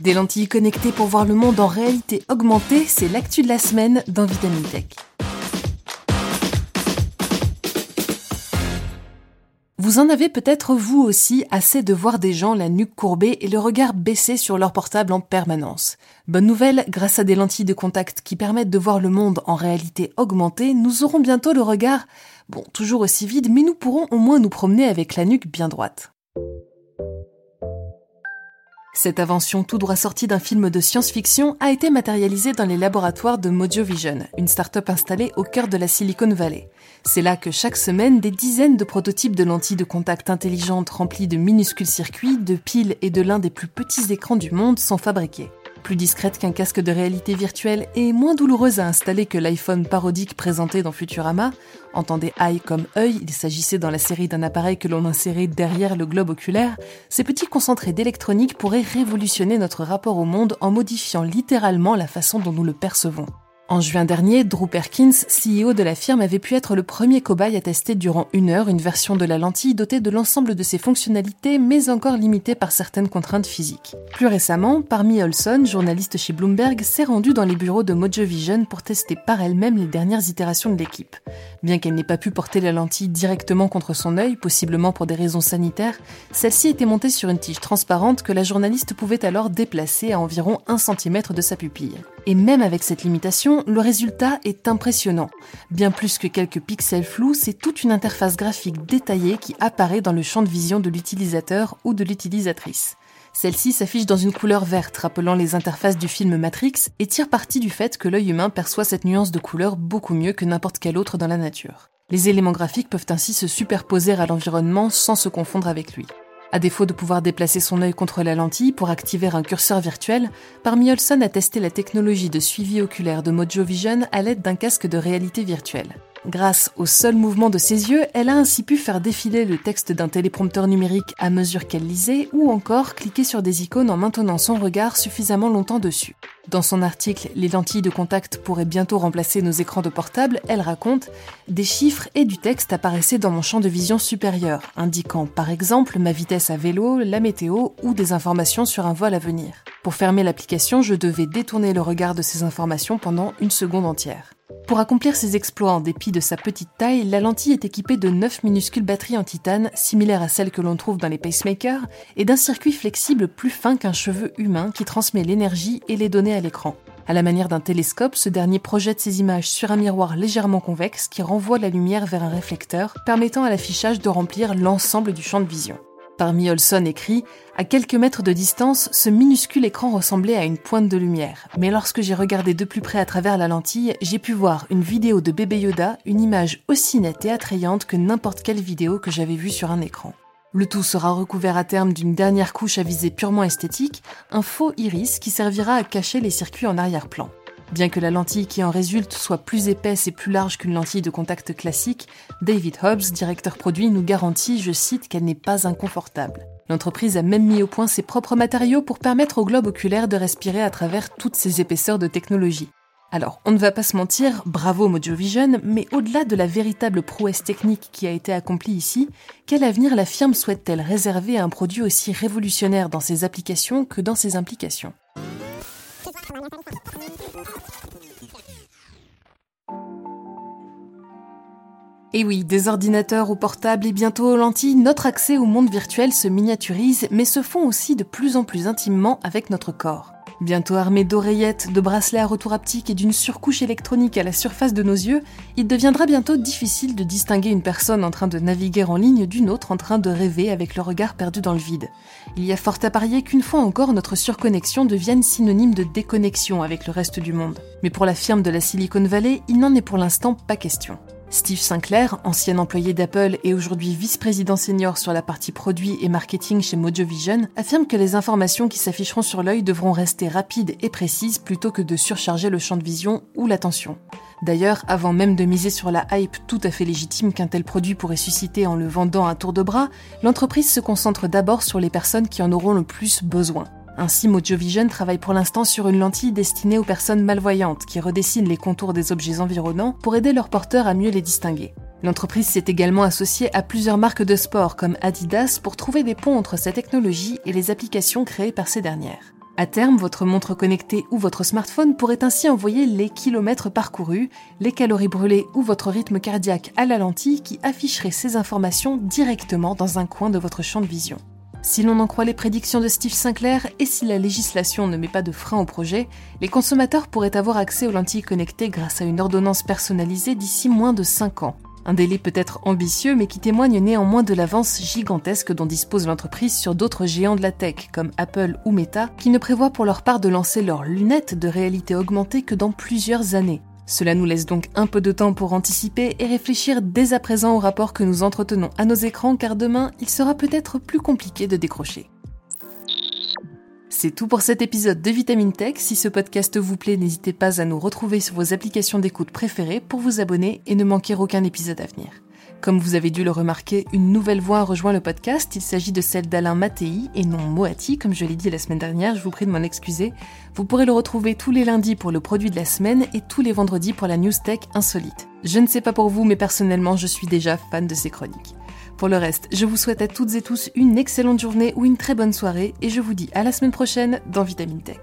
Des lentilles connectées pour voir le monde en réalité augmentée, c'est l'actu de la semaine dans Vitamin Tech. Vous en avez peut-être vous aussi assez de voir des gens la nuque courbée et le regard baissé sur leur portable en permanence. Bonne nouvelle, grâce à des lentilles de contact qui permettent de voir le monde en réalité augmentée, nous aurons bientôt le regard, bon, toujours aussi vide, mais nous pourrons au moins nous promener avec la nuque bien droite. Cette invention tout droit sortie d'un film de science-fiction a été matérialisée dans les laboratoires de Mojo Vision, une start-up installée au cœur de la Silicon Valley. C'est là que chaque semaine, des dizaines de prototypes de lentilles de contact intelligentes remplies de minuscules circuits, de piles et de l'un des plus petits écrans du monde sont fabriqués. Plus discrète qu'un casque de réalité virtuelle et moins douloureuse à installer que l'iPhone parodique présenté dans Futurama, entendez eye comme œil, il s'agissait dans la série d'un appareil que l'on insérait derrière le globe oculaire, ces petits concentrés d'électronique pourraient révolutionner notre rapport au monde en modifiant littéralement la façon dont nous le percevons. En juin dernier, Drew Perkins, CEO de la firme, avait pu être le premier cobaye à tester durant une heure une version de la lentille dotée de l'ensemble de ses fonctionnalités, mais encore limitée par certaines contraintes physiques. Plus récemment, Parmi Olson, journaliste chez Bloomberg, s'est rendue dans les bureaux de Mojo Vision pour tester par elle-même les dernières itérations de l'équipe. Bien qu'elle n'ait pas pu porter la lentille directement contre son œil, possiblement pour des raisons sanitaires, celle-ci était montée sur une tige transparente que la journaliste pouvait alors déplacer à environ 1 cm de sa pupille. Et même avec cette limitation, le résultat est impressionnant. Bien plus que quelques pixels flous, c'est toute une interface graphique détaillée qui apparaît dans le champ de vision de l'utilisateur ou de l'utilisatrice. Celle-ci s'affiche dans une couleur verte rappelant les interfaces du film Matrix et tire parti du fait que l'œil humain perçoit cette nuance de couleur beaucoup mieux que n'importe quel autre dans la nature. Les éléments graphiques peuvent ainsi se superposer à l'environnement sans se confondre avec lui. À défaut de pouvoir déplacer son œil contre la lentille pour activer un curseur virtuel, Parmi Olson a testé la technologie de suivi oculaire de Mojo Vision à l'aide d'un casque de réalité virtuelle. Grâce au seul mouvement de ses yeux, elle a ainsi pu faire défiler le texte d'un téléprompteur numérique à mesure qu'elle lisait ou encore cliquer sur des icônes en maintenant son regard suffisamment longtemps dessus. Dans son article Les lentilles de contact pourraient bientôt remplacer nos écrans de portable, elle raconte Des chiffres et du texte apparaissaient dans mon champ de vision supérieur, indiquant par exemple ma vitesse à vélo, la météo ou des informations sur un vol à venir. Pour fermer l'application, je devais détourner le regard de ces informations pendant une seconde entière. Pour accomplir ses exploits en dépit de sa petite taille, la lentille est équipée de 9 minuscules batteries en titane, similaires à celles que l'on trouve dans les pacemakers, et d'un circuit flexible plus fin qu'un cheveu humain qui transmet l'énergie et les données à l'écran. À la manière d'un télescope, ce dernier projette ses images sur un miroir légèrement convexe qui renvoie la lumière vers un réflecteur, permettant à l'affichage de remplir l'ensemble du champ de vision. Parmi Olson écrit À quelques mètres de distance, ce minuscule écran ressemblait à une pointe de lumière. Mais lorsque j'ai regardé de plus près à travers la lentille, j'ai pu voir une vidéo de bébé Yoda, une image aussi nette et attrayante que n'importe quelle vidéo que j'avais vue sur un écran. Le tout sera recouvert à terme d'une dernière couche à visée purement esthétique, un faux iris qui servira à cacher les circuits en arrière-plan. Bien que la lentille qui en résulte soit plus épaisse et plus large qu'une lentille de contact classique, David Hobbs, directeur produit, nous garantit, je cite, qu'elle n'est pas inconfortable. L'entreprise a même mis au point ses propres matériaux pour permettre au globe oculaire de respirer à travers toutes ces épaisseurs de technologie. Alors, on ne va pas se mentir, bravo Mojo Vision, mais au-delà de la véritable prouesse technique qui a été accomplie ici, quel avenir la firme souhaite-t-elle réserver à un produit aussi révolutionnaire dans ses applications que dans ses implications? Et oui, des ordinateurs aux portables et bientôt aux lentilles, notre accès au monde virtuel se miniaturise, mais se font aussi de plus en plus intimement avec notre corps. Bientôt armé d'oreillettes, de bracelets à retour haptique et d'une surcouche électronique à la surface de nos yeux, il deviendra bientôt difficile de distinguer une personne en train de naviguer en ligne d'une autre en train de rêver avec le regard perdu dans le vide. Il y a fort à parier qu'une fois encore notre surconnexion devienne synonyme de déconnexion avec le reste du monde. Mais pour la firme de la Silicon Valley, il n'en est pour l'instant pas question. Steve Sinclair, ancien employé d'Apple et aujourd'hui vice-président senior sur la partie produit et marketing chez Mojo Vision, affirme que les informations qui s'afficheront sur l'œil devront rester rapides et précises plutôt que de surcharger le champ de vision ou l'attention. D'ailleurs, avant même de miser sur la hype tout à fait légitime qu'un tel produit pourrait susciter en le vendant à tour de bras, l'entreprise se concentre d'abord sur les personnes qui en auront le plus besoin. Ainsi, Mojo Vision travaille pour l'instant sur une lentille destinée aux personnes malvoyantes qui redessinent les contours des objets environnants pour aider leurs porteurs à mieux les distinguer. L'entreprise s'est également associée à plusieurs marques de sport comme Adidas pour trouver des ponts entre sa technologie et les applications créées par ces dernières. À terme, votre montre connectée ou votre smartphone pourrait ainsi envoyer les kilomètres parcourus, les calories brûlées ou votre rythme cardiaque à la lentille qui afficherait ces informations directement dans un coin de votre champ de vision. Si l'on en croit les prédictions de Steve Sinclair et si la législation ne met pas de frein au projet, les consommateurs pourraient avoir accès aux lentilles connectées grâce à une ordonnance personnalisée d'ici moins de 5 ans. Un délai peut-être ambitieux mais qui témoigne néanmoins de l'avance gigantesque dont dispose l'entreprise sur d'autres géants de la tech comme Apple ou Meta qui ne prévoient pour leur part de lancer leurs lunettes de réalité augmentée que dans plusieurs années. Cela nous laisse donc un peu de temps pour anticiper et réfléchir dès à présent au rapport que nous entretenons à nos écrans car demain il sera peut-être plus compliqué de décrocher. C'est tout pour cet épisode de Vitamine Tech. Si ce podcast vous plaît, n'hésitez pas à nous retrouver sur vos applications d'écoute préférées pour vous abonner et ne manquer aucun épisode à venir. Comme vous avez dû le remarquer, une nouvelle voix rejoint le podcast. Il s'agit de celle d'Alain Mattei et non Moati, comme je l'ai dit la semaine dernière. Je vous prie de m'en excuser. Vous pourrez le retrouver tous les lundis pour le produit de la semaine et tous les vendredis pour la news tech insolite. Je ne sais pas pour vous, mais personnellement, je suis déjà fan de ces chroniques. Pour le reste, je vous souhaite à toutes et tous une excellente journée ou une très bonne soirée et je vous dis à la semaine prochaine dans Vitamine Tech.